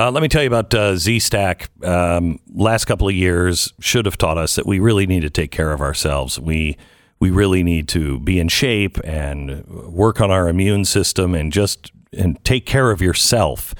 Uh, let me tell you about uh, Z-Stack. Um, last couple of years should have taught us that we really need to take care of ourselves. We we really need to be in shape and work on our immune system and just and take care of yourself.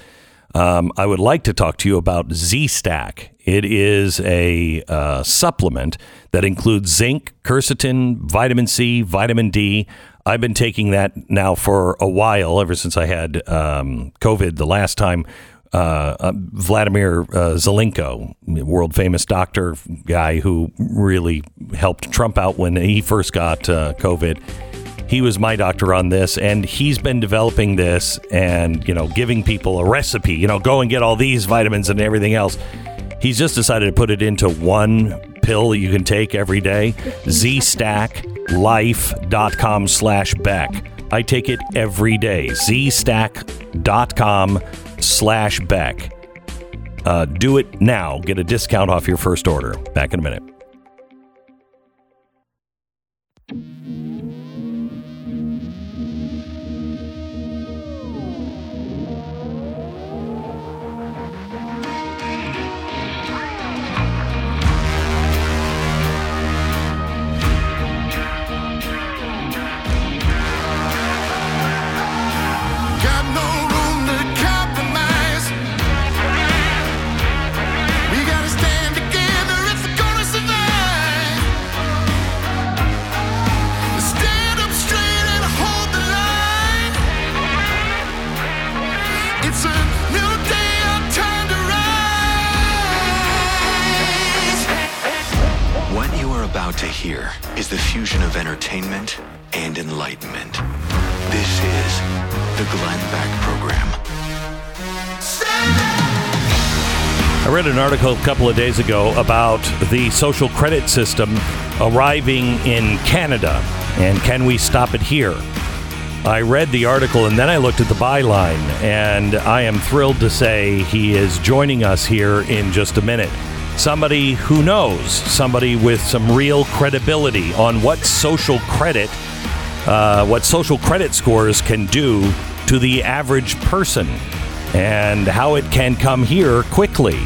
Um, I would like to talk to you about Z-Stack. It is a uh, supplement that includes zinc, quercetin, vitamin C, vitamin D. I've been taking that now for a while, ever since I had um, COVID the last time. Uh, uh, Vladimir uh, Zelenko, world famous doctor guy who really helped Trump out when he first got uh, COVID. He was my doctor on this, and he's been developing this and you know giving people a recipe. You know, go and get all these vitamins and everything else. He's just decided to put it into one pill that you can take every day. ZStackLife.com slash Beck. I take it every day. ZStack.com slash Beck. Uh, do it now. Get a discount off your first order. Back in a minute. Article a couple of days ago about the social credit system arriving in Canada and can we stop it here? I read the article and then I looked at the byline, and I am thrilled to say he is joining us here in just a minute. Somebody who knows, somebody with some real credibility on what social credit, uh, what social credit scores can do to the average person and how it can come here quickly.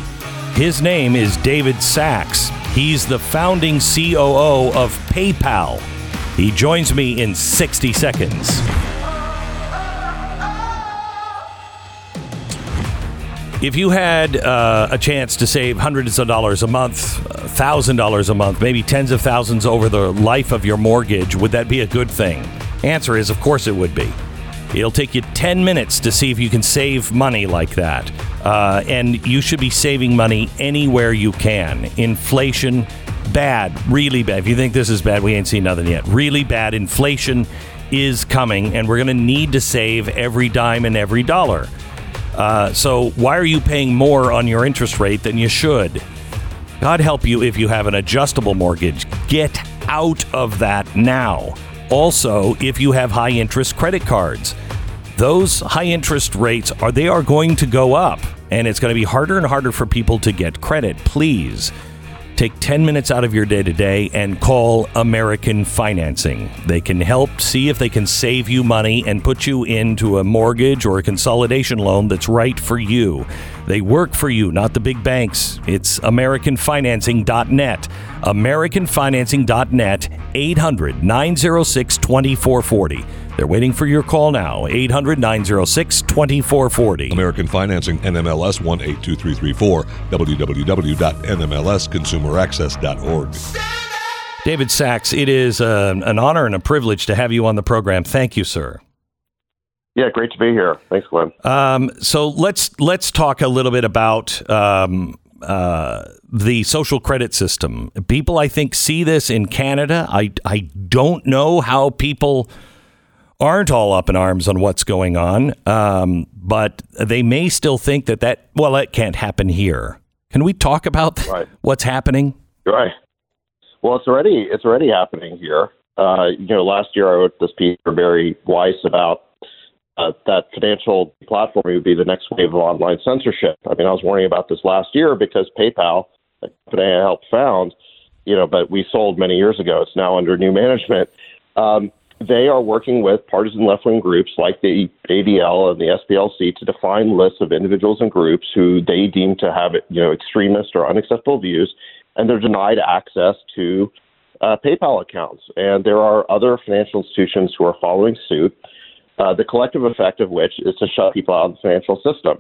His name is David Sacks. He's the founding COO of PayPal. He joins me in 60 seconds. If you had uh, a chance to save hundreds of dollars a month, thousand dollars a month, maybe tens of thousands over the life of your mortgage, would that be a good thing? Answer is, of course, it would be. It'll take you 10 minutes to see if you can save money like that. Uh, and you should be saving money anywhere you can. Inflation, bad, really bad. If you think this is bad, we ain't seen nothing yet. Really bad. Inflation is coming, and we're going to need to save every dime and every dollar. Uh, so, why are you paying more on your interest rate than you should? God help you if you have an adjustable mortgage. Get out of that now. Also, if you have high interest credit cards, those high interest rates are they are going to go up and it's going to be harder and harder for people to get credit. Please take 10 minutes out of your day to day and call American Financing. They can help see if they can save you money and put you into a mortgage or a consolidation loan that's right for you. They work for you, not the big banks. It's AmericanFinancing.net. AmericanFinancing.net, 800 906 2440. They're waiting for your call now. 800 906 2440. American Financing, NMLS 182334, www.nmlsconsumeraccess.org. David Sacks, it is uh, an honor and a privilege to have you on the program. Thank you, sir. Yeah, great to be here. Thanks, Glenn. Um, so let's let's talk a little bit about um, uh, the social credit system. People, I think, see this in Canada. I I don't know how people aren't all up in arms on what's going on, um, but they may still think that that well, that can't happen here. Can we talk about Right. what's happening? Right. Well, it's already it's already happening here. Uh, you know, last year I wrote this piece for Bari Weiss about uh, that financial platform would be the next wave of online censorship. I mean, I was worrying about this last year because PayPal, a company I helped found, you know, but we sold many years ago. It's now under new management. Um, they are working with partisan left wing groups like the ADL and the SPLC to define lists of individuals and groups who they deem to have you know extremist or unacceptable views, and they're denied access to uh, PayPal accounts. And there are other financial institutions who are following suit. Uh, the collective effect of which is to shut people out of the financial system.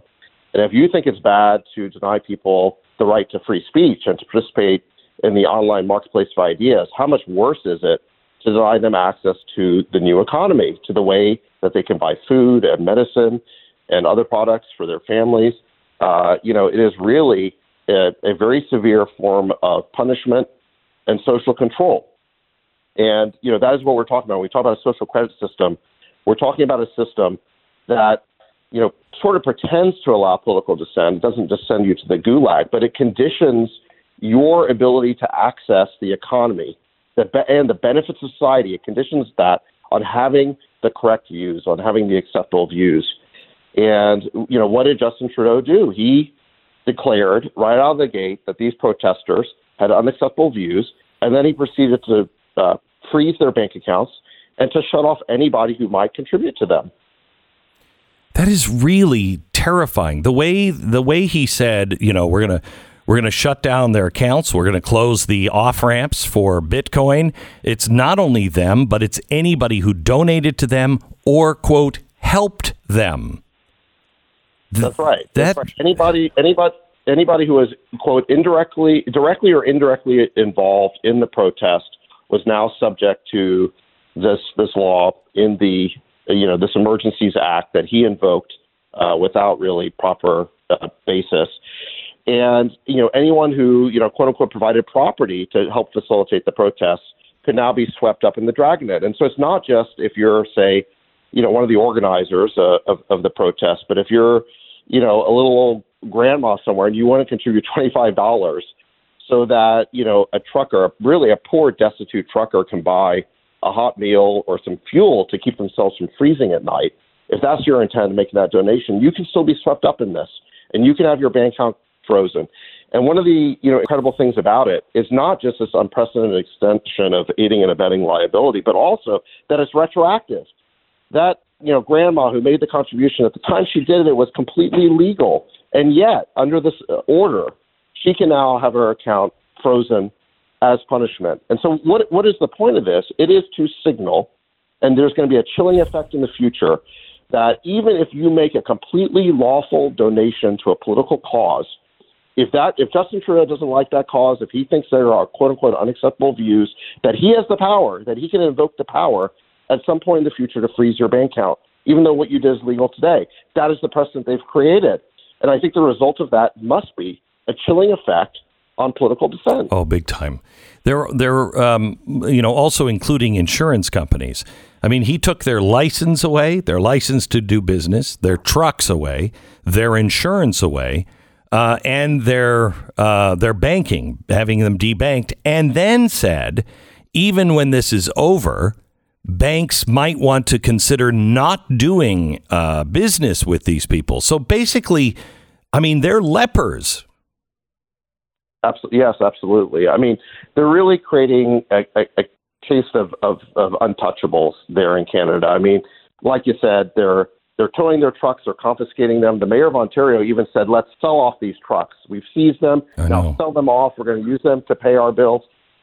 And if you think it's bad to deny people the right to free speech and to participate in the online marketplace of ideas, how much worse is it to deny them access to the new economy, to the way that they can buy food and medicine and other products for their families? Uh, you know, it is really a, a very severe form of punishment and social control. And, you know, that is what we're talking about. When we talk about a social credit system, we're talking about a system that, you know, sort of pretends to allow political dissent. It doesn't just send you to the gulag, but it conditions your ability to access the economy the be- and the benefits of society. It conditions that on having the correct views, on having the acceptable views. And, you know, what did Justin Trudeau do? He declared right out of the gate that these protesters had unacceptable views, and then he proceeded to uh, freeze their bank accounts and to shut off anybody who might contribute to them. That is really terrifying. The way the way he said, you know, we're gonna we're gonna shut down their accounts. We're gonna close the off ramps for Bitcoin. It's not only them, but it's anybody who donated to them or quote helped them. That's right. That That's right. Anybody, anybody, anybody who was quote indirectly, directly or indirectly involved in the protest was now subject to this this law in the you know this Emergencies Act that he invoked uh, without really proper uh, basis. And you know anyone who you know quote unquote provided property to help facilitate the protests could now be swept up in the dragnet. And so it's not just if you're say you know one of the organizers uh, of of the protest, but if you're you know a little old grandma somewhere and you want to contribute twenty five dollars so that you know a trucker, really a poor destitute trucker, can buy a hot meal or some fuel to keep themselves from freezing at night. If that's your intent in making that donation, you can still be swept up in this, and you can have your bank account frozen. And one of the you know incredible things about it is not just this unprecedented extension of aiding and abetting liability, but also that it's retroactive. That you know grandma who made the contribution at the time she did it, it was completely legal, and yet under this uh, order, she can now have her account frozen as punishment. And so, what what is the point of this? It is to signal, and there's going to be a chilling effect in the future that even if you make a completely lawful donation to a political cause, if that if Justin Trudeau doesn't like that cause, if he thinks there are quote unquote unacceptable views, that he has the power, that he can invoke the power at some point in the future to freeze your bank account, even though what you did is legal today. That is the precedent they've created. And I think the result of that must be a chilling effect on political dissent. Oh, big time. They're they're um, you know also including insurance companies. I mean, he took their license away, their license to do business, their trucks away, their insurance away, uh, and their uh, their banking, having them debanked, and then said, even when this is over, banks might want to consider not doing uh, business with these people. So basically, I mean, they're lepers. Absolutely, yes, absolutely. I mean, they're really creating a, a, a case of, of, of untouchables there in Canada. I mean, like you said, they're they're towing their trucks, they're confiscating them. The mayor of Ontario even said, "Let's sell off these trucks. We've seized them. I Now know. sell them off. We're going to use them to pay our bills."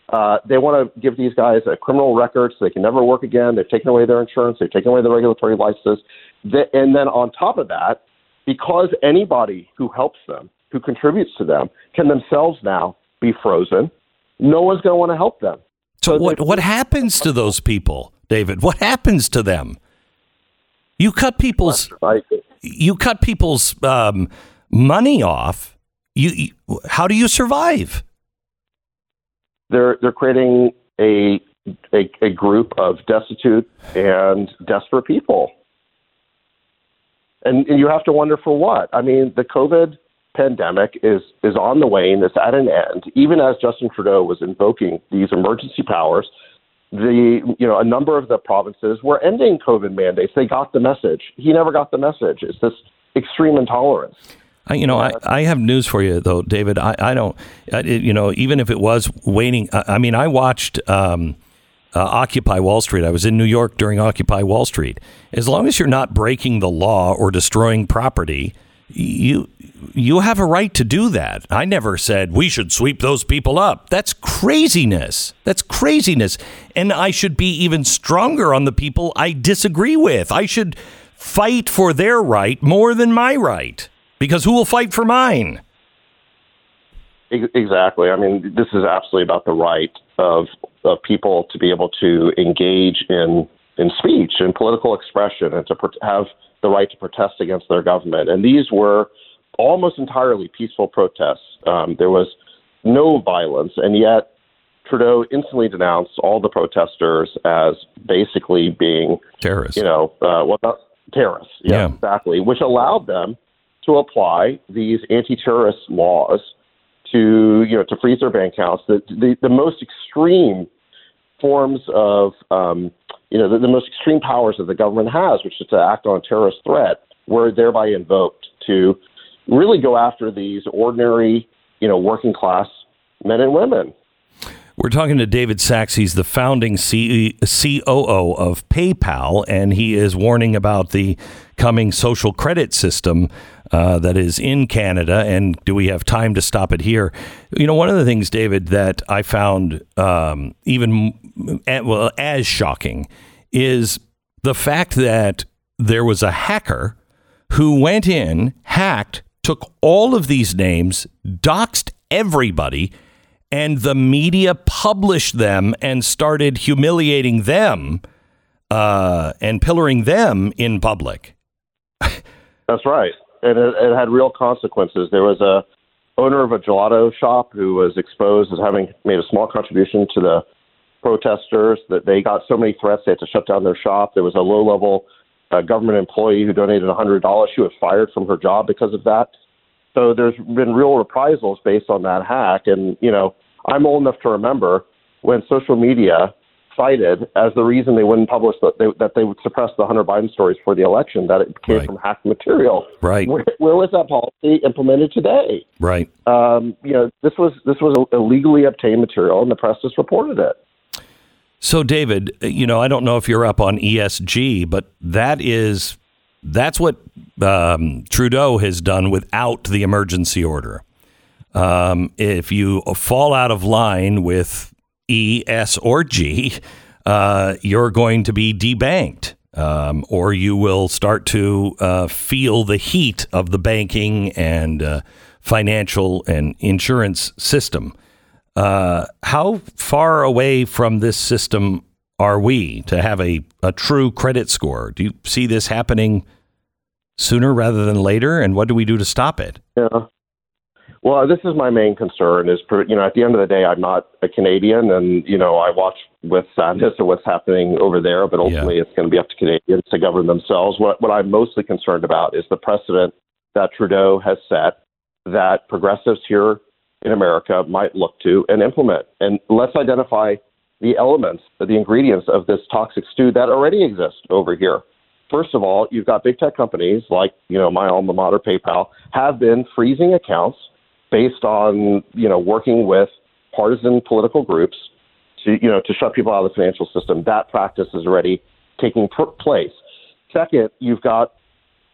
Uh, they want to give these guys a criminal record so they can never work again. They've taken away their insurance. They've taken away their regulatory licenses. The, and then on top of that, because anybody who helps them, who contributes to them, can themselves now be frozen, no one's going to want to help them. So So what what happens to those people, David? What happens to them? You cut people's you cut people's um, money off. You, you how do you survive? They're they're creating a, a a group of destitute and desperate people, and, and you have to wonder for what. I mean, the COVID pandemic is is on the wane. It's at an end. Even as Justin Trudeau was invoking these emergency powers, the you know a number of the provinces were ending COVID mandates. They got the message. He never got the message. It's this extreme intolerance. I, you know, I, I have news for you though, David. I, I don't, I, you know, even if it was waning, I, I mean, I watched um, uh, Occupy Wall Street. I was in New York during Occupy Wall Street. As long as you're not breaking the law or destroying property, you you have a right to do that. I never said we should sweep those people up. That's craziness. That's craziness. And I should be even stronger on the people I disagree with. I should fight for their right more than my right. Because who will fight for mine? Exactly. I mean, this is absolutely about the right of of people to be able to engage in in speech and political expression, and to pro- have the right to protest against their government. And these were almost entirely peaceful protests. Um, there was no violence, and yet Trudeau instantly denounced all the protesters as basically being Terrorists. you know, uh, well, not terrorists. Yeah, Yeah. exactly. Which allowed them to apply these anti-terrorist laws to, you know, to freeze their bank accounts. The the, the most extreme forms of, um, you know, the, the most extreme powers that the government has, which is to act on a terrorist threat, were thereby invoked to really go after these ordinary, you know, working class men and women. We're talking to David Sacks. He's the founding C- COO of PayPal, and he is warning about the coming social credit system uh, that is in Canada. And do we have time to stop it here? You know, one of the things, David, that I found um, even well as shocking is the fact that there was a hacker who went in, hacked, took all of these names, doxed everybody, and the media published them and started humiliating them uh, and pillaring them in public. That's right, and it, it had real consequences. There was a owner of a gelato shop who was exposed as having made a small contribution to the protesters. That they got so many threats they had to shut down their shop. There was a low-level uh, government employee who donated hundred dollars. She was fired from her job because of that. So there's been real reprisals based on that hack. And you know, I'm old enough to remember when social media cited as the reason they wouldn't publish that they, that they would suppress the Hunter Biden stories for the election that it came Right. from hacked material. Right. Where, where was that policy implemented today? Right. Um, you know, this was this was illegally obtained material, and the press just reported it. So, David, you know, I don't know if you're up on ESG, but that is that's what um, Trudeau has done without the emergency order. Um, if you fall out of line with E, S, or G, uh, you're going to be debanked, um, or you will start to uh, feel the heat of the banking and uh, financial and insurance system. Uh, how far away from this system are we to have a, a true credit score? Do you see this happening sooner rather than later? And what do we do to stop it? Yeah. Well, this is my main concern. Is you know, at the end of the day, I'm not a Canadian, and you know, I watch with sadness at what's happening over there. But ultimately, it's going to be up to Canadians to govern themselves. What what I'm mostly concerned about is the precedent that Trudeau has set that progressives here in America might look to and implement. And let's identify the elements, the ingredients of this toxic stew that already exist over here. First of all, you've got big tech companies like, you know, my alma mater, PayPal, have been freezing accounts based on, you know, working with partisan political groups to, you know, to shut people out of the financial system. That practice is already taking pr- place. Second, you've got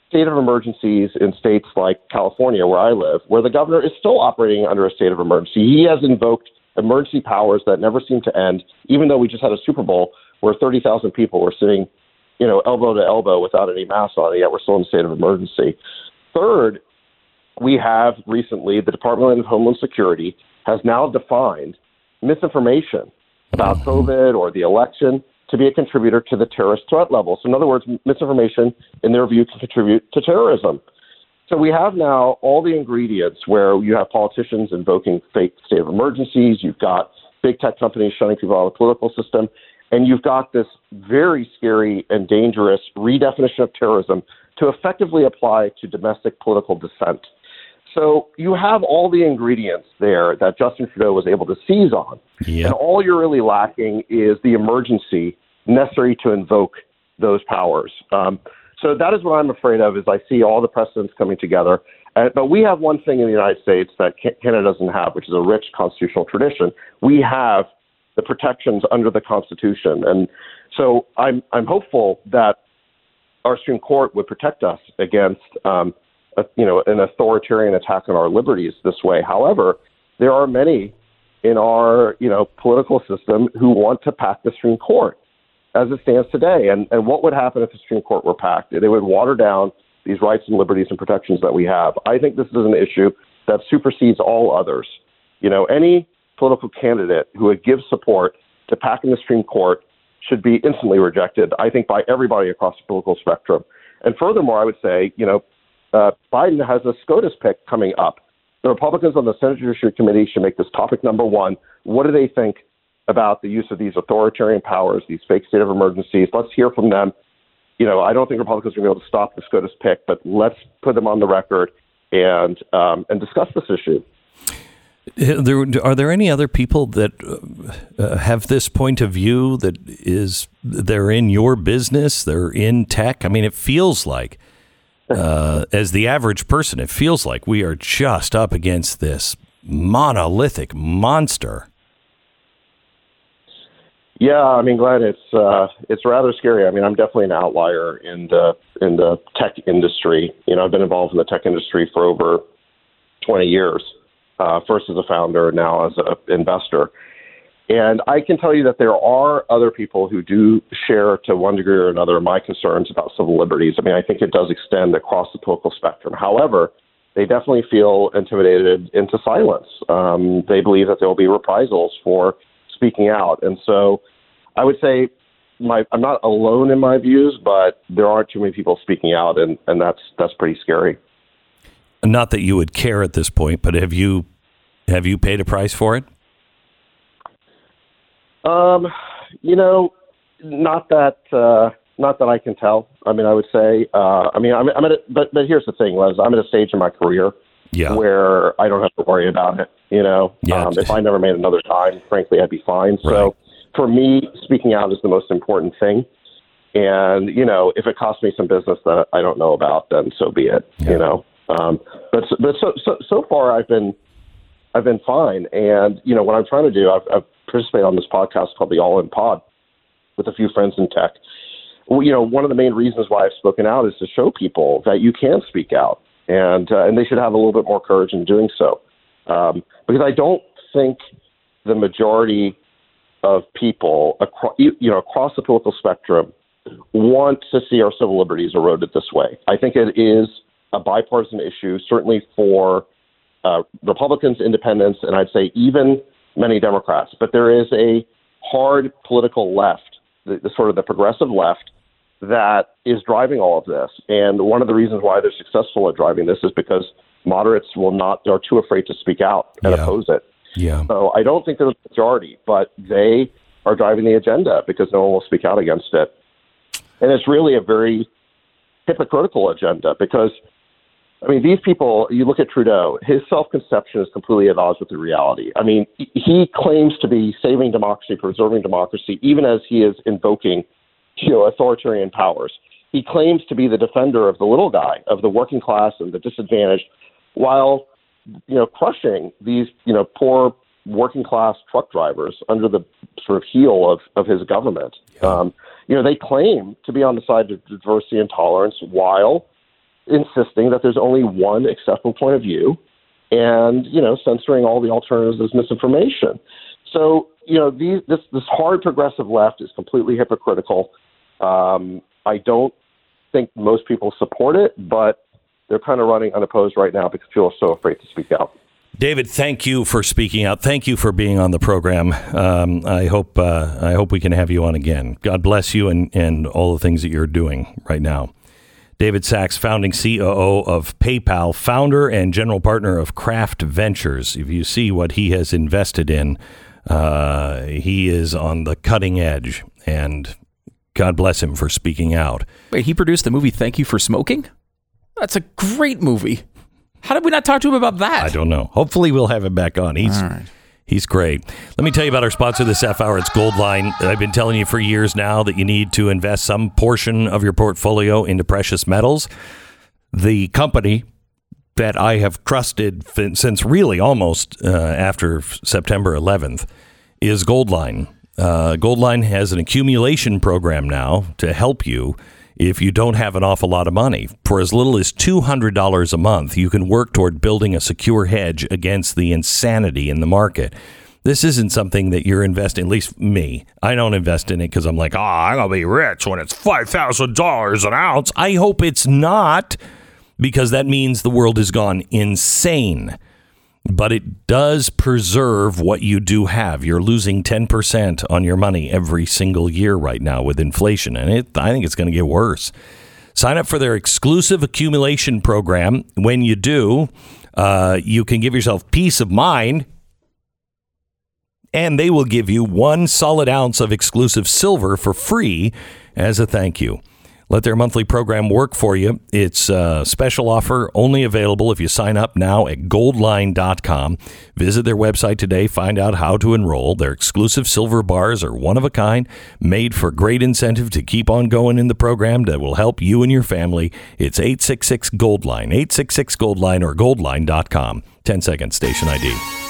state of emergencies in states like California, where I live, where the governor is still operating under a state of emergency. He has invoked emergency powers that never seem to end, even though we just had a Super Bowl where 30,000 people were sitting, you know, elbow to elbow without any masks on, yet we're still in a state of emergency. Third, we have recently the Department of Homeland Security has now defined misinformation about mm-hmm. COVID or the election to be a contributor to the terrorist threat level. So, in other words, misinformation, in their view, can contribute to terrorism. So we have now all the ingredients where you have politicians invoking fake state of emergencies, you've got big tech companies shutting people out of the political system, and you've got this very scary and dangerous redefinition of terrorism to effectively apply to domestic political dissent. So you have all the ingredients there that Justin Trudeau was able to seize on. Yep. And all you're really lacking is the emergency necessary to invoke those powers. Um, so that is what I'm afraid of. Is I see all the precedents coming together. Uh, but we have one thing in the United States that Canada doesn't have, which is a rich constitutional tradition. We have the protections under the Constitution. And so I'm I'm hopeful that our Supreme Court would protect us against um, a, you know an authoritarian attack on our liberties this way. However, there are many in our you know political system who want to pack the Supreme Court as it stands today. And and what would happen if the Supreme Court were packed? They would water down these rights and liberties and protections that we have. I think this is an issue that supersedes all others. You know, any political candidate who would give support to packing the Supreme Court should be instantly rejected, I think, by everybody across the political spectrum. And furthermore, I would say, you know, uh, Biden has a SCOTUS pick coming up. The Republicans on the Senate Judiciary Committee should make this topic number one. What do they think about the use of these authoritarian powers, these fake state of emergencies? Let's hear from them. You know, I don't think Republicans are going to be able to stop the SCOTUS pick, but let's put them on the record and um, and discuss this issue. Are there any other people that uh, have this point of view that is they're in your business, they're in tech? I mean, it feels like, uh, as the average person, it feels like we are just up against this monolithic monster. Yeah, I mean, Glenn, it's uh, it's rather scary. I mean, I'm definitely an outlier in the in the tech industry. You know, I've been involved in the tech industry for over 20 years. Uh, first as a founder, now as an investor. And I can tell you that there are other people who do share, to one degree or another, my concerns about civil liberties. I mean, I think it does extend across the political spectrum. However, they definitely feel intimidated into silence. Um, they believe that there will be reprisals for speaking out. And so I would say my, I'm not alone in my views, but there aren't too many people speaking out, and, and that's that's pretty scary. Not that you would care at this point, but have you have you paid a price for it? Um, you know, not that uh, not that I can tell. I mean, I would say, uh, I mean, I'm, I'm at, a, but but here's the thing, Les. I'm at a stage in my career Yeah. where I don't have to worry about it. You know, Yeah. um, if I never made another dime, frankly, I'd be fine. Right. So for me, speaking out is the most important thing. And you know, if it costs me some business that I don't know about, then so be it. Yeah. You know, um, but but so so so far, I've been I've been fine. And you know, what I'm trying to do, I've, I've participated on this podcast called the All In Pod with a few friends in tech. Well, you know, one of the main reasons why I've spoken out is to show people that you can speak out, and uh, and they should have a little bit more courage in doing so, um, because I don't think the majority of people across you you know across the political spectrum want to see our civil liberties eroded this way. I think it is a bipartisan issue, certainly for uh, Republicans, independents, and I'd say even many Democrats. But there is a hard political left, the, the sort of the progressive left, that is driving all of this. And one of the reasons why they're successful at driving this is because moderates will not, they're too afraid to speak out and Yeah. oppose it. Yeah. So I don't think they're the majority, but they are driving the agenda because no one will speak out against it. And it's really a very hypocritical agenda because, I mean, these people, you look at Trudeau, his self conception is completely at odds with the reality. I mean, he- claims to be saving democracy, preserving democracy, even as he is invoking you know, authoritarian powers. He claims to be the defender of the little guy, of the working class and the disadvantaged, while you know, crushing these, you know, poor working class truck drivers under the sort of heel of, of his government. Um, you know, they claim to be on the side of diversity and tolerance while insisting that there's only one acceptable point of view and, you know, censoring all the alternatives as misinformation. So, you know, these, this, this hard progressive left is completely hypocritical. Um, I don't think most people support it, but they're kind of running unopposed right now because people are so afraid to speak out. David, thank you for speaking out. Thank you for being on the program. Um, I hope uh, I hope we can have you on again. God bless you and, and all the things that you're doing right now. David Sacks, founding COO of PayPal, founder and general partner of Craft Ventures. If you see what he has invested in, uh, he is on the cutting edge, and God bless him for speaking out. Wait, he produced the movie Thank You for Smoking? That's a great movie. How did we not talk to him about that? I don't know. Hopefully, we'll have him back on. He's he's great. Let me tell you about our sponsor this half hour. It's Goldline. I've been telling you for years now that you need to invest some portion of your portfolio into precious metals. The company that I have trusted since really almost uh, after September 11th is Goldline. Uh, Goldline has an accumulation program now to help you if you don't have an awful lot of money. For as little as $200 a month, you can work toward building a secure hedge against the insanity in the market. This isn't something that you're investing, at least me. I don't invest in it because I'm like, oh, I'm going to be rich when it's $5,000 an ounce. I hope it's not because that means the world has gone insane. But it does preserve what you do have. You're losing 10% on your money every single year right now with inflation. And it, I think it's going to get worse. Sign up for their exclusive accumulation program. When you do, uh, you can give yourself peace of mind and they will give you one solid ounce of exclusive silver for free as a thank you. Let their monthly program work for you. It's a special offer only available if you sign up now at goldline.com. Visit their website today, find out how to enroll. Their exclusive silver bars are one of a kind, made for great incentive to keep on going in the program that will help you and your family. It's 866 Goldline, 866 Goldline or goldline.com. 10 seconds, station ID.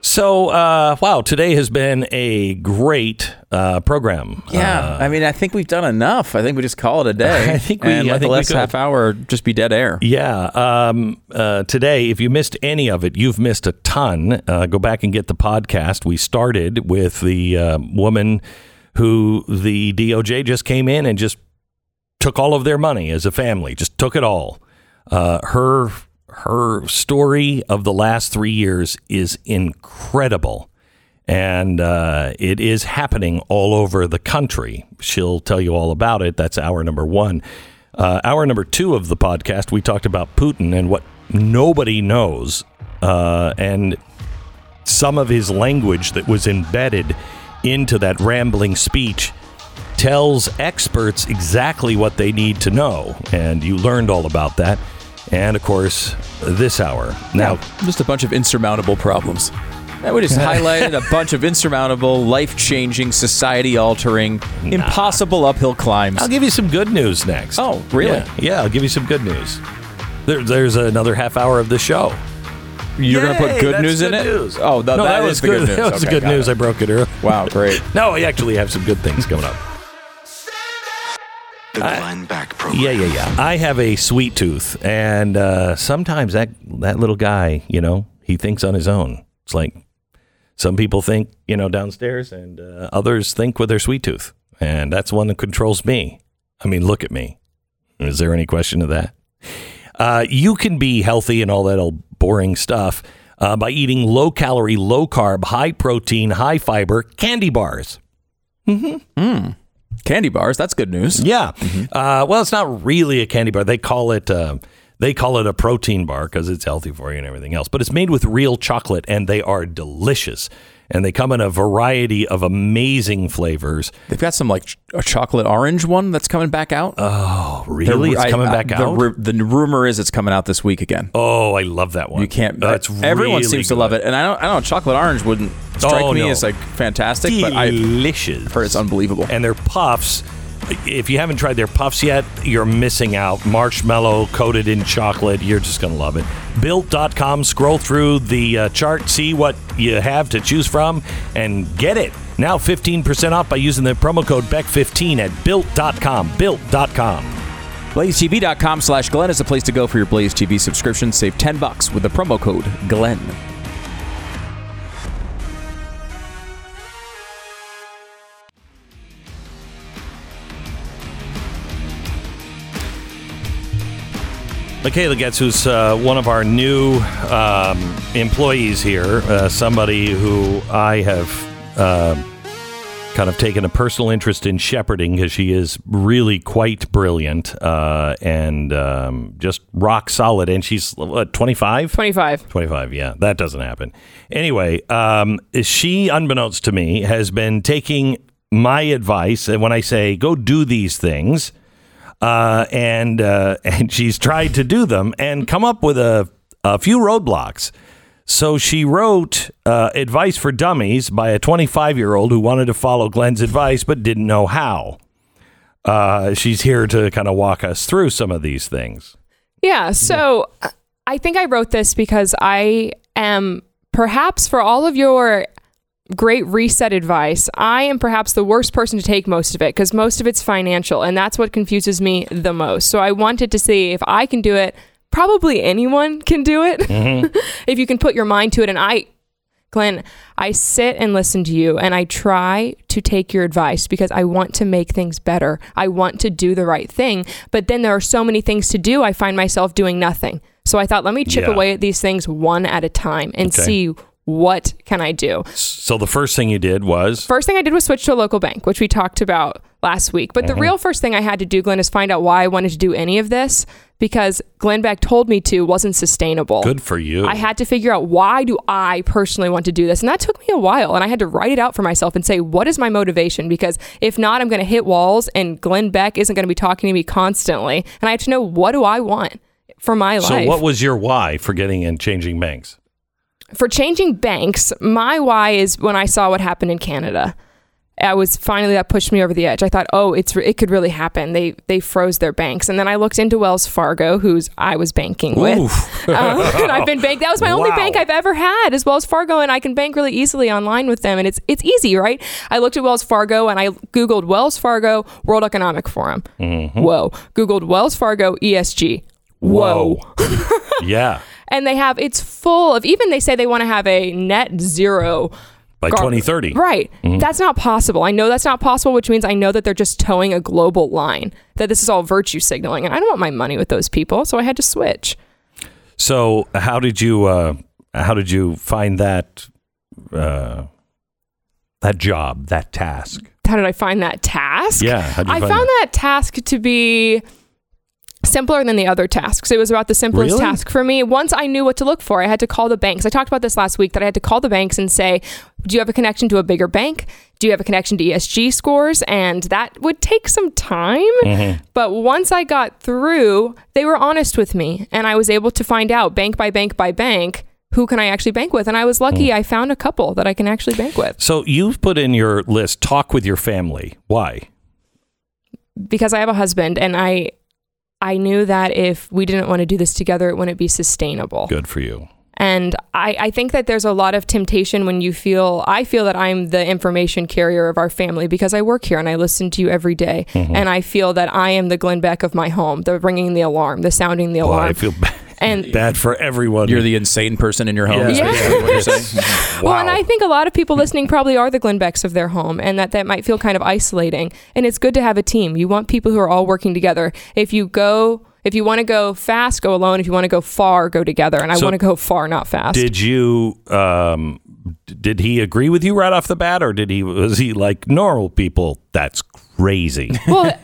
So, uh, wow, today has been a great uh, program. Yeah, I mean, I think we've done enough. I think we just call it a day. I think we- and I let think the last half hour just be dead air. Yeah. Um, uh, today, if you missed any of it, you've missed a ton. Uh, go back and get the podcast. We started with the uh, woman who the DOJ just came in and just took all of their money as a family, just took it all. Uh, her her story of the last three years is incredible. And uh, it is happening all over the country. She'll tell you all about it. That's hour number one. Uh, hour number two of the podcast, we talked about Putin and what nobody knows, uh, and some of his language that was embedded into that rambling speech tells experts exactly what they need to know. And you learned all about that. And of course, this hour. Now, just a bunch of insurmountable problems. And we just highlighted a bunch of insurmountable, life changing, society altering, impossible uphill climbs. I'll give you some good news next. Oh, really? Yeah, yeah, I'll give you some good news. There, there's another half hour of the show. You're going to put good news in good it? news. Oh, th- no, that was is the good, news. That was Okay, good news. it. I broke it earlier. Wow, great. No, I actually have some good things coming up. The Glenn Beck Program. Yeah, yeah, yeah. I have a sweet tooth, and uh, sometimes that that little guy, you know, he thinks on his own. It's like some people think, you know, downstairs, and uh, others think with their sweet tooth, and that's one that controls me. I mean, look at me. Is there any question of that? Uh, you can be healthy and all that old boring stuff uh, by eating low calorie, low carb, high protein, high fiber candy bars. Candy bars, that's good news. Yeah. Uh, well, it's not really a candy bar. They call it uh, they call it a protein bar because it's healthy for you and everything else. But it's made with real chocolate, and they are delicious. And they come in a variety of amazing flavors. They've got some like ch- a chocolate orange one that's coming back out. Oh, really? It's coming I- back the, out. ru- the rumor is it's coming out this week again. oh, I love that one. You can't. Oh, that's everyone really seems to love it, and I don't. I don't. Chocolate orange wouldn't strike Oh, me no. as like fantastic, but I've Delicious. heard it's unbelievable. and their puffs. If you haven't tried their puffs yet, you're missing out. Marshmallow coated in chocolate. You're just going to love it. Built.com. Scroll through the uh, chart, see what you have to choose from, and get it. Now 15% off by using the promo code BECK15 at built.com. Built.com. BlazeTV.com slash Glenn is the place to go for your Blaze TV subscription. Save 10 bucks with the promo code Glenn. Michaela Getz, who's uh, one of our new um, employees here, uh, somebody who I have uh, kind of taken a personal interest in shepherding because she is really quite brilliant uh, and um, just rock solid. And she's, what, 25? 25. 25, yeah, that doesn't happen. Anyway, um, she, unbeknownst to me, has been taking my advice. And when I say go do these things, uh, and uh, and she's tried to do them and come up with a, a few roadblocks. So she wrote uh, Advice for Dummies by a 25 year old who wanted to follow Glenn's advice but didn't know how. Uh, she's here to kind of walk us through some of these things. Yeah. So uh, I think I wrote this because I am perhaps for all of your great reset advice, I am perhaps the worst person to take most of it because most of it's financial. And that's what confuses me the most. So I wanted to see if I can do it. Probably anyone can do it mm-hmm. if you can put your mind to it. And I, Glenn, I sit and listen to you and I try to take your advice because I want to make things better. I want to do the right thing. But then there are so many things to do, I find myself doing nothing. So I thought, let me chip Yeah. away at these things one at a time and Okay. see what can I do. So the first thing you did was First thing I did was switch to a local bank, which we talked about last week. But the Mm-hmm. real first thing I had to do, Glenn, is find out why I wanted to do any of this because Glenn Beck told me to wasn't sustainable. good for you. I had to figure out why do I personally want to do this, and that took me a while. And I had to write it out for myself and say, what is my motivation? Because if not, I'm going to hit walls, and Glenn Beck isn't going to be talking to me constantly. And I have to know what do I want for my life. so what was your why for getting and changing banks? For changing banks, my why is when I saw what happened in Canada. I was finally that pushed me over the edge. I thought, oh, it's it could really happen. They they froze their banks, and then I looked into Wells Fargo, who's I was banking with. Um, and I've been bank. That was my only bank I've ever had is Wells Fargo, and I can bank really easily online with them, and it's it's easy, right? I looked at Wells Fargo and I googled Wells Fargo World Economic Forum. Mm-hmm. Whoa, googled Wells Fargo ESG. Whoa. yeah. And they have it's full of even they say they want to have a net zero By gar- 2030. Right. That's not possible. I know that's not possible, which means I know that they're just toeing a global line. That this is all virtue signaling, and I don't want my money with those people, so I had to switch. So how did you uh, how did you find that uh, that job that task? How did I find that task? Yeah, I found that task to be simpler than the other tasks. It was about the simplest Really? task for me. Once I knew what to look for, I had to call the banks. I talked about this last week that I had to call the banks and say, "Do you have a connection to a bigger bank? Do you have a connection to ESG scores?" And that would take some time. Mm-hmm. But once I got through, they were honest with me, and I was able to find out bank by bank by bank who can I actually bank with. And I was Mm. lucky I found a couple that I can actually bank with So you've put in your list talk with your family. Why? because I have a husband and I I knew that if we didn't want to do this together, it wouldn't be sustainable. Good for you. And I, I think that there's a lot of temptation when you feel, I feel that I'm the information carrier of our family because I work here and I listen to you every day. Mm-hmm. And I feel that I am the Glenn Beck of my home, the ringing the alarm, the sounding the Well, alarm. I feel bad, and bad for everyone. You're the insane person in your home. Yeah. is Yeah. basically what you're saying. Well, and I think a lot of people listening probably are the Glenn Becks of their home, and that that might feel kind of isolating. And it's good to have a team. You want people who are all working together. If you go, if you want to go fast, go alone. If you want to go far, go together. And I So want to go far, not fast. Did you um, did he agree with you right off the bat, or did he was he like normal people? That's crazy, well,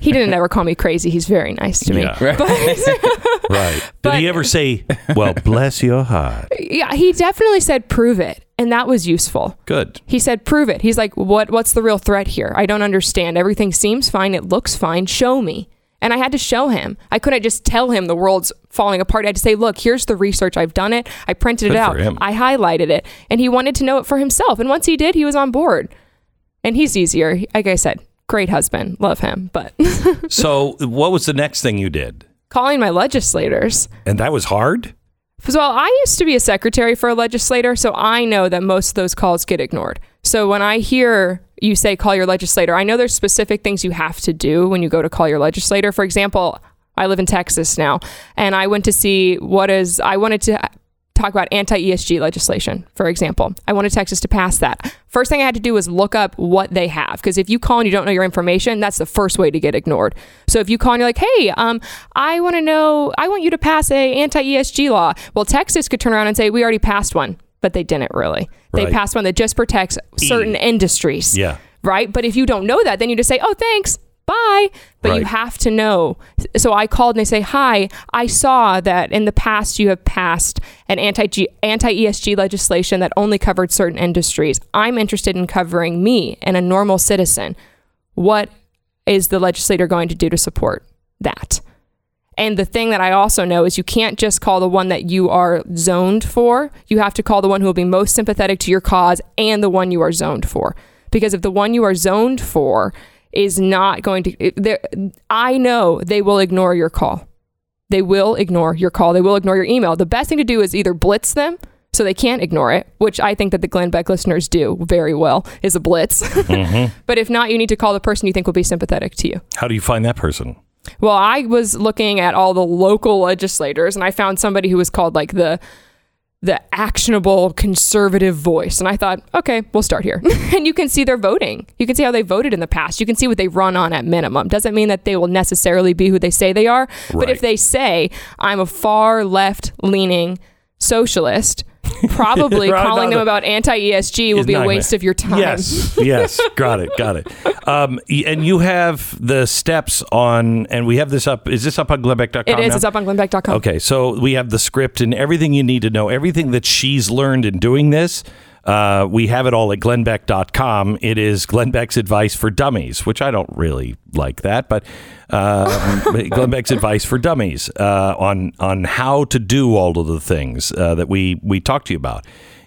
he didn't ever call me crazy. He's very nice to me. Yeah. But right? Did But- he ever say, "Well, bless your heart"? yeah, he definitely said, "Prove it," and that was useful. Good. He said, "Prove it." He's like, "What? What's the real threat here? I don't understand. Everything seems fine. It looks fine. Show me." And I had to show him. I couldn't just tell him the world's falling apart. I had to say, "Look, here's the research. I've done it. I printed Good it out. I highlighted it." And he wanted to know it for himself. And once he did, he was on board. And he's easier. Like I said, great husband. Love him. But So, what was the next thing you did? calling my legislators. And that was hard. Well, I used to be a secretary for a legislator, so I know that most of those calls get ignored. So when I hear you say call your legislator, I know there's specific things you have to do when you go to call your legislator. For example, I live in Texas now, and I went to see what is, I wanted to talk about anti ESG legislation, for example. I wanted Texas to pass that. First thing I had to do was look up what they have, because if you call and you don't know your information, that's the first way to get ignored. So if you call and you're like, hey, um, I want to know, I want you to pass a anti ESG law. Well, Texas could turn around and say, we already passed one, but they didn't really. They passed one that just protects certain industries Yeah. right? But if you don't know that, then you just say, "Oh, thanks, bye." But you have to know. So I called and they say, "Hi, I saw that in the past you have passed an anti anti ESG legislation that only covered certain industries. I'm interested in covering me and a normal citizen. What is the legislator going to do to support that?" And the thing that I also know is you can't just call the one that you are zoned for. You have to call the one who will be most sympathetic to your cause and the one you are zoned for. Because if the one you are zoned for is not going to, I know they will ignore your call. They will ignore your call. They will ignore your email. The best thing to do is either blitz them so they can't ignore it, which I think that the Glenn Beck listeners do very well, is a blitz. Mm-hmm. but if not, you need to call the person you think will be sympathetic to you. How do you find that person? Well, I was looking at all the local legislators and I found somebody who was called like the the actionable conservative voice. And I thought, okay, we'll start here. and you can see their voting. You can see how they voted in the past. You can see what they run on at minimum. Doesn't mean that they will necessarily be who they say they are. But if they say, I'm a far left leaning socialist, probably Right, calling them about anti ESG will be a waste of your time. Yes, yes, got it, got it. Um, and you have the steps on, and we have this up. Is this up on Glennbeck.com? It is. now? It's up on glennbeck.com. Okay, so we have the script and everything you need to know, everything that she's learned in doing this. Uh, we have it all at glennbeck.com. It is Glenn Beck's advice for dummies, which I don't really like that, but um, Glenn Beck's advice for dummies uh, on on how to do all of the things uh, that we we talked to you about.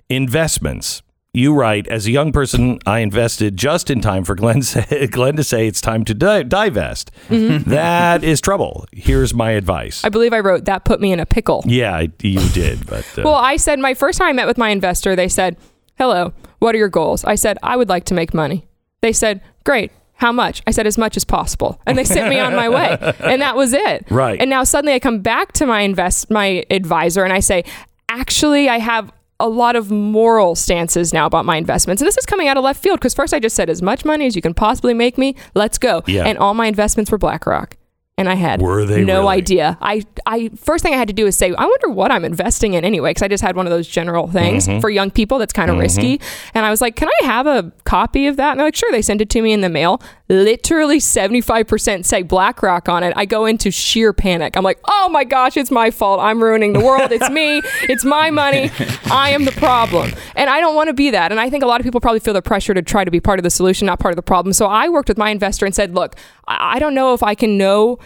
Investments. You write, as a young person, I invested just in time for Glenn, say, Glenn to say it's time to di- divest. That is trouble. Here's my advice. I believe I wrote that put me in a pickle. Yeah, you did, but uh, Well, I said my first time I met with my investor, they said, Hello, what are your goals? I said, I would like to make money. They said, Great. How much? I said, as much as possible. And they sent me on my way. And that was it. Right. And now suddenly I come back to my invest my advisor and I say, actually, I have a lot of moral stances now about my investments. And this is coming out of left field because first I just said as much money as you can possibly make me. Let's go. Yeah. And all my investments were BlackRock. And I had Were they no really? idea. I, I first thing I had to do is say, I wonder what I'm investing in anyway, because I just had one of those general things Mm-hmm. for young people that's kind of risky. And I was like, Can I have a copy of that? And they're like, Sure. They send it to me in the mail. Literally 75% say BlackRock on it. I go into sheer panic. I'm like, Oh my gosh, it's my fault. I'm ruining the world. It's me. It's my money. I am the problem. And I don't want to be that. And I think a lot of people probably feel the pressure to try to be part of the solution, not part of the problem. So I worked with my investor and said, Look, I don't know if I can know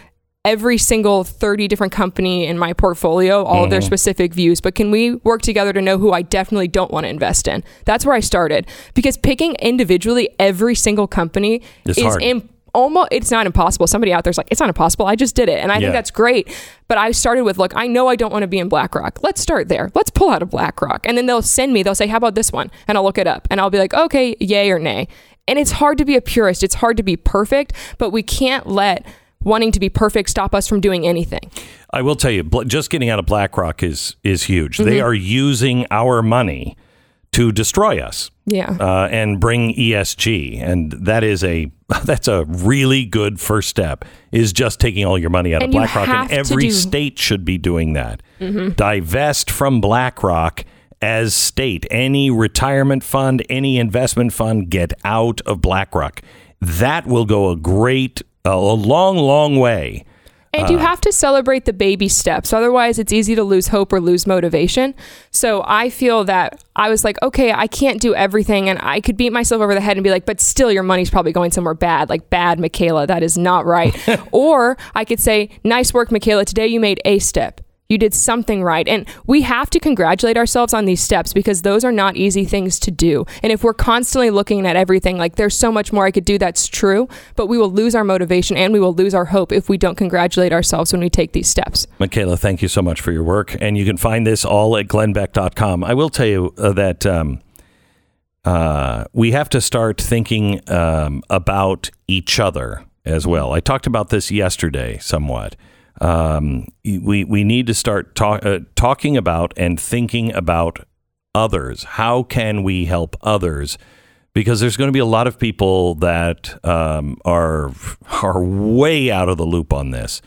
every single 30 different company in my portfolio, all of their mm-hmm. specific views, but can we work together to know who I definitely don't want to invest in? That's where I started because picking individually every single company It's is hard. im- almost it's not impossible. Somebody out there's like it's not impossible. I just did it and I Yeah. think that's great. But I started with look, I know I don't want to be in BlackRock. Let's start there. Let's pull out of BlackRock. And then they'll send me, they'll say, "How about this one?" And I'll look it up and I'll be like, "Okay, yay or nay." And it's hard to be a purist. It's hard to be perfect, but we can't let wanting to be perfect stop us from doing anything. I will tell you, just getting out of BlackRock is is huge. They Mm-hmm. are using our money to destroy us Yeah. uh, and bring ESG, and that is a that's a really good first step. Is just taking all your money out And of BlackRock, and every do- Mm-hmm. state should be doing that. Divest from BlackRock as state. Any retirement fund, any investment fund, get out of BlackRock. That will go a great, a long, long way. And you uh, have to celebrate the baby steps. Otherwise, it's easy to lose hope or lose motivation. So I feel that I was like, okay, I can't do everything. And I could beat myself over the head and be like, but still, your money's probably going somewhere bad, like bad, Michaela. That is not right. or I could say, nice work, Michaela. Today you made a step. You did something right. And we have to congratulate ourselves on these steps because those are not easy things to do. And if we're constantly looking at everything like there's so much more I could do, that's true. But we will lose our motivation and we will lose our hope if we don't congratulate ourselves when we take these steps. Michaela, thank you so much for your work. And you can find this all at glennbeck.com. I will tell you uh, that um, uh, we have to start thinking um, about each other as well. I talked about this yesterday somewhat. Um, we, we need to start talk, uh, talking about and thinking about others. How can we help others? Because there's going to be a lot of people that um, are are way out of the loop on this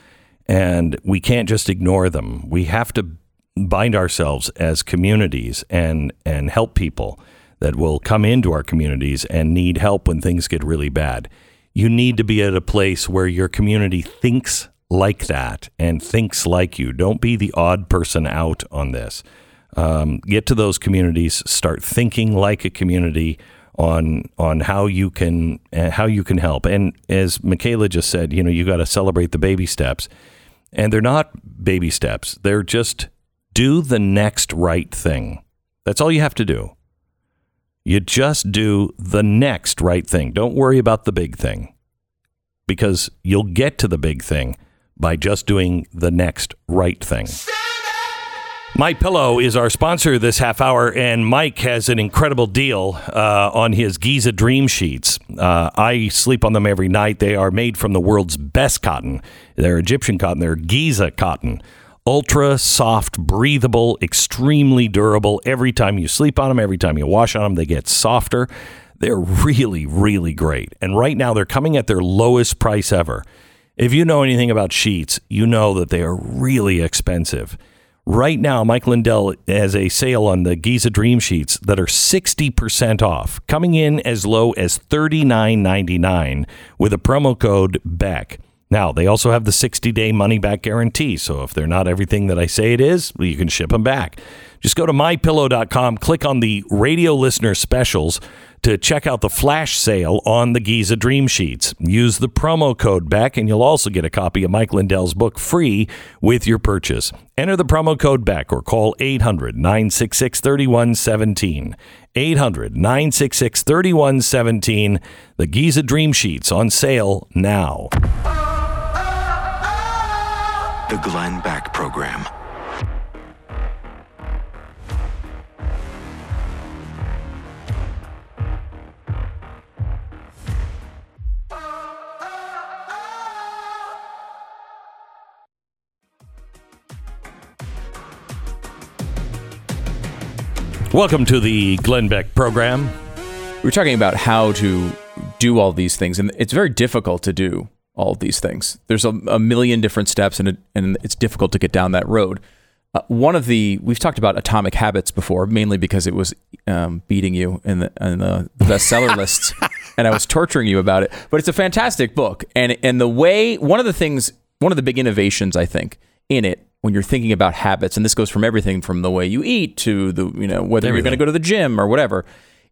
and we can't just ignore them. We have to bind ourselves as communities and and help people that will come into our communities and need help when things get really bad. You need to be at a place where your community thinks like that and thinks like you. Don't be the odd person out on this. Um, get to those communities. Start thinking like a community on on how you can uh, how you can help. And as Michaela just said, you know, you got to celebrate the baby steps And they're not baby steps. They're just do the next right thing. That's all you have to do. You just do the next right thing. Don't worry about the big thing because you'll get to the big thing by just doing the next right thing. My Pillow is our sponsor this half hour, and Mike has an incredible deal uh, on his Giza Dream Sheets. Uh, I sleep on them every night. They are made from the world's best cotton. They're Egyptian cotton. They're Giza cotton. Ultra soft, breathable, extremely durable. Every time you sleep on them, every time you wash on them, they get softer. They're really, really great. And right now, they're coming at their lowest price ever. If you know anything about sheets, you know that they are really expensive. Right now, Mike Lindell has a sale on the Giza Dream Sheets that are 60% off, coming in as low as $39.99 with a promo code BECK. Now, they also have the 60 day money back guarantee. So if they're not everything that I say it is, well, you can ship them back. Just go to mypillow.com, click on the radio listener specials to check out the flash sale on the Giza Dream Sheets. Use the promo code BECK, and you'll also get a copy of Mike Lindell's book free with your purchase. Enter the promo code BECK or call 800 966 3117. 800 966 3117. The Giza Dream Sheets on sale now. The Glenn Beck Program. Welcome to the Glenn Beck program. We're talking about how to do all these things, and it's very difficult to do all these things. There's a, a million different steps, and it, and it's difficult to get down that road. Uh, one of the we've talked about Atomic Habits before, mainly because it was um, beating you in the, in the bestseller lists, and I was torturing you about it. But it's a fantastic book, and and the way one of the things, one of the big innovations I think in it when you're thinking about habits, and this goes from everything from the way you eat to the you know whether you're going to go to the gym or whatever,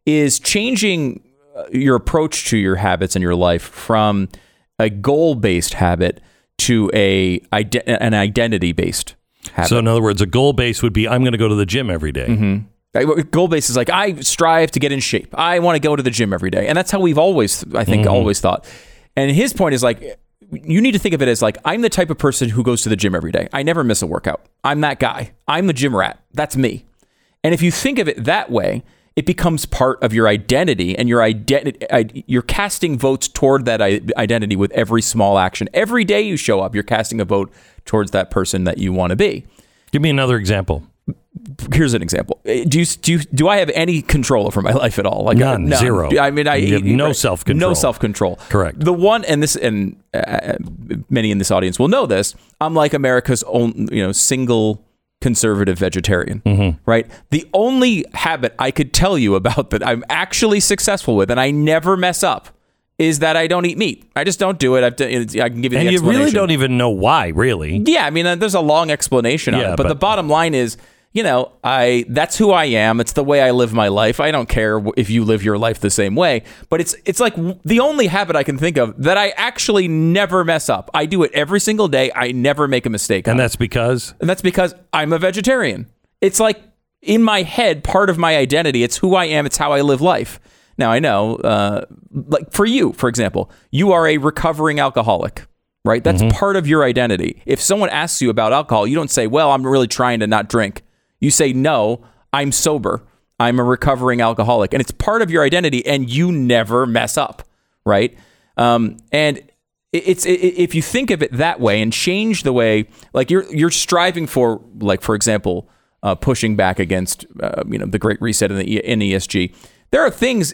is changing uh, your approach to your habits in your life from a goal-based habit to a an identity-based habit. So, in other words, a goal base would be I'm going to go to the gym every day. Goal based is like I strive to get in shape. I want to go to the gym every day, and that's how we've always, I think, always thought. And his point is like, you need to think of it as like I'm the type of person who goes to the gym every day. I never miss a workout. I'm that guy. I'm the gym rat. That's me. And if you think of it that way, it becomes part of your identity, and your identity, you're casting votes toward that identity with every small action. Every day you show up, you're casting a vote towards that person that you want to be Give me another example. Here's an example. Uh, Do you, do you, do I have any control over my life at all? Like None, none. zero. I mean, I You have no self-control. No self control. Correct. The one and this and uh, many in this audience will know this. I'm like America's own, you know, single conservative vegetarian. Mm-hmm. Right. The only habit I could tell you about that I'm actually successful with, and I never mess up. Is that I don't eat meat? I just don't do it. I've done, I can give you the And you really don't even know why, really. Yeah, I mean, uh, there's a long explanation on Yeah, it, but, but- the bottom line is, you know, I that's who I am. It's the way I live my life. I don't care if you live your life the same way, but it's it's like the only habit I can think of that I actually never mess up. I do it every single day. I never make a mistake. And it. that's because and that's because I'm a vegetarian. It's like in my head, part of my identity. It's who I am. It's how I live life. Now I know, uh, like for you, for example, you are a recovering alcoholic, right? That's part of your identity. If someone asks you about alcohol, you don't say, "Well, I'm really trying to not drink." You say, "No, I'm sober. I'm a recovering alcoholic," and it's part of your identity, and you never mess up, right? Um, and it's it, if you think of it that way and change the way like you're you're striving for like for example uh, pushing back against uh, you know the great reset in the in ESG there are things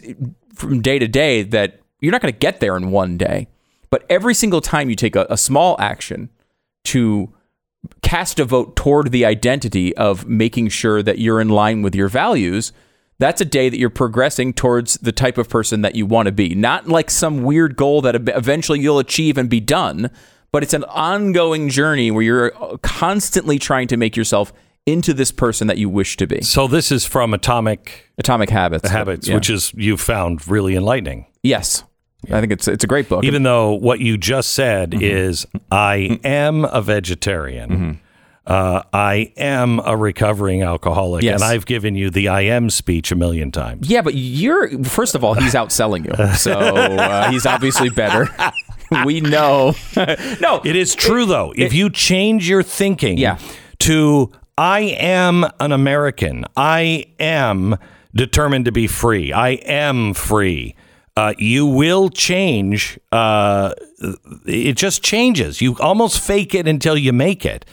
from day to day that you're not going to get there in one day but every single time you take a, a small action to cast a vote toward the identity of making sure that you're in line with your values, that's a day that you're progressing towards the type of person that you want to be. Not like some weird goal that eventually you'll achieve and be done, but it's an ongoing journey where you're uh, constantly trying to make yourself into this person that you wish to be. so this is from Atomic Atomic Habits. Habits, Yeah. which is you found really enlightening. yes. I think it's it's a great book. Even though what you just said Mm-hmm. is, I am a vegetarian. Uh, I am a recovering alcoholic, Yes. and I've given you the I am speech a million times. Yeah, but you're first of all, he's outselling you, so uh, he's obviously better. we know. no, It is true, though. If you change your thinking Yeah. to I am an American, I am determined to be free, I am free, uh, you will change. Uh, it just changes. You almost fake it until you make it.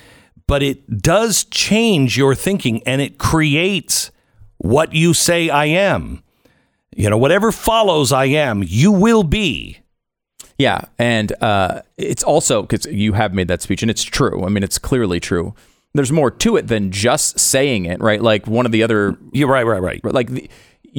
But it does change your thinking and it creates what you say I am. You know, whatever follows I am, you will be. Yeah, and uh, it's also because you have made that speech, and it's true. I mean, it's clearly true. There's more to it than just saying it, right? Like one of the other, You're right, right, right. like the,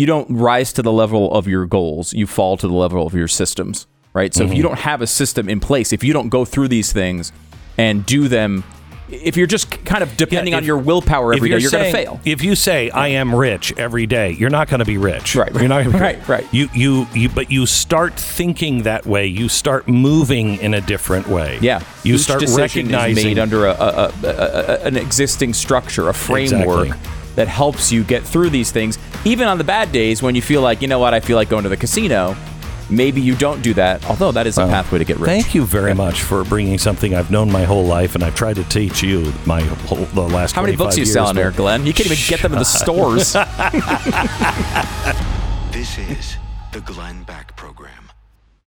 you don't rise to the level of your goals; you fall to the level of your systems, right? So if Mm-hmm. you don't have a system in place, if you don't go through these things and do them, if you're just kind of depending Yeah, on your willpower every day, you're, going to fail. If you say I am rich every day, you're not going to be rich. Right, You're not going to be right, rich. right. You you you but you start thinking that way. You start moving in a different way. Yeah, You Each start recognizing made under a, a, a, a, an existing structure, a framework Exactly. That helps you get through these things. Even on the bad days when you feel like, you know what, I feel like going to the casino. Maybe you don't do that, although that is a pathway to get rich. Thank you very much for bringing something I've known my whole life, and I've tried to teach you my whole the last. How many books are you selling but- there, Glenn? You can't even get them in the stores. This is the Glenn Beck Program.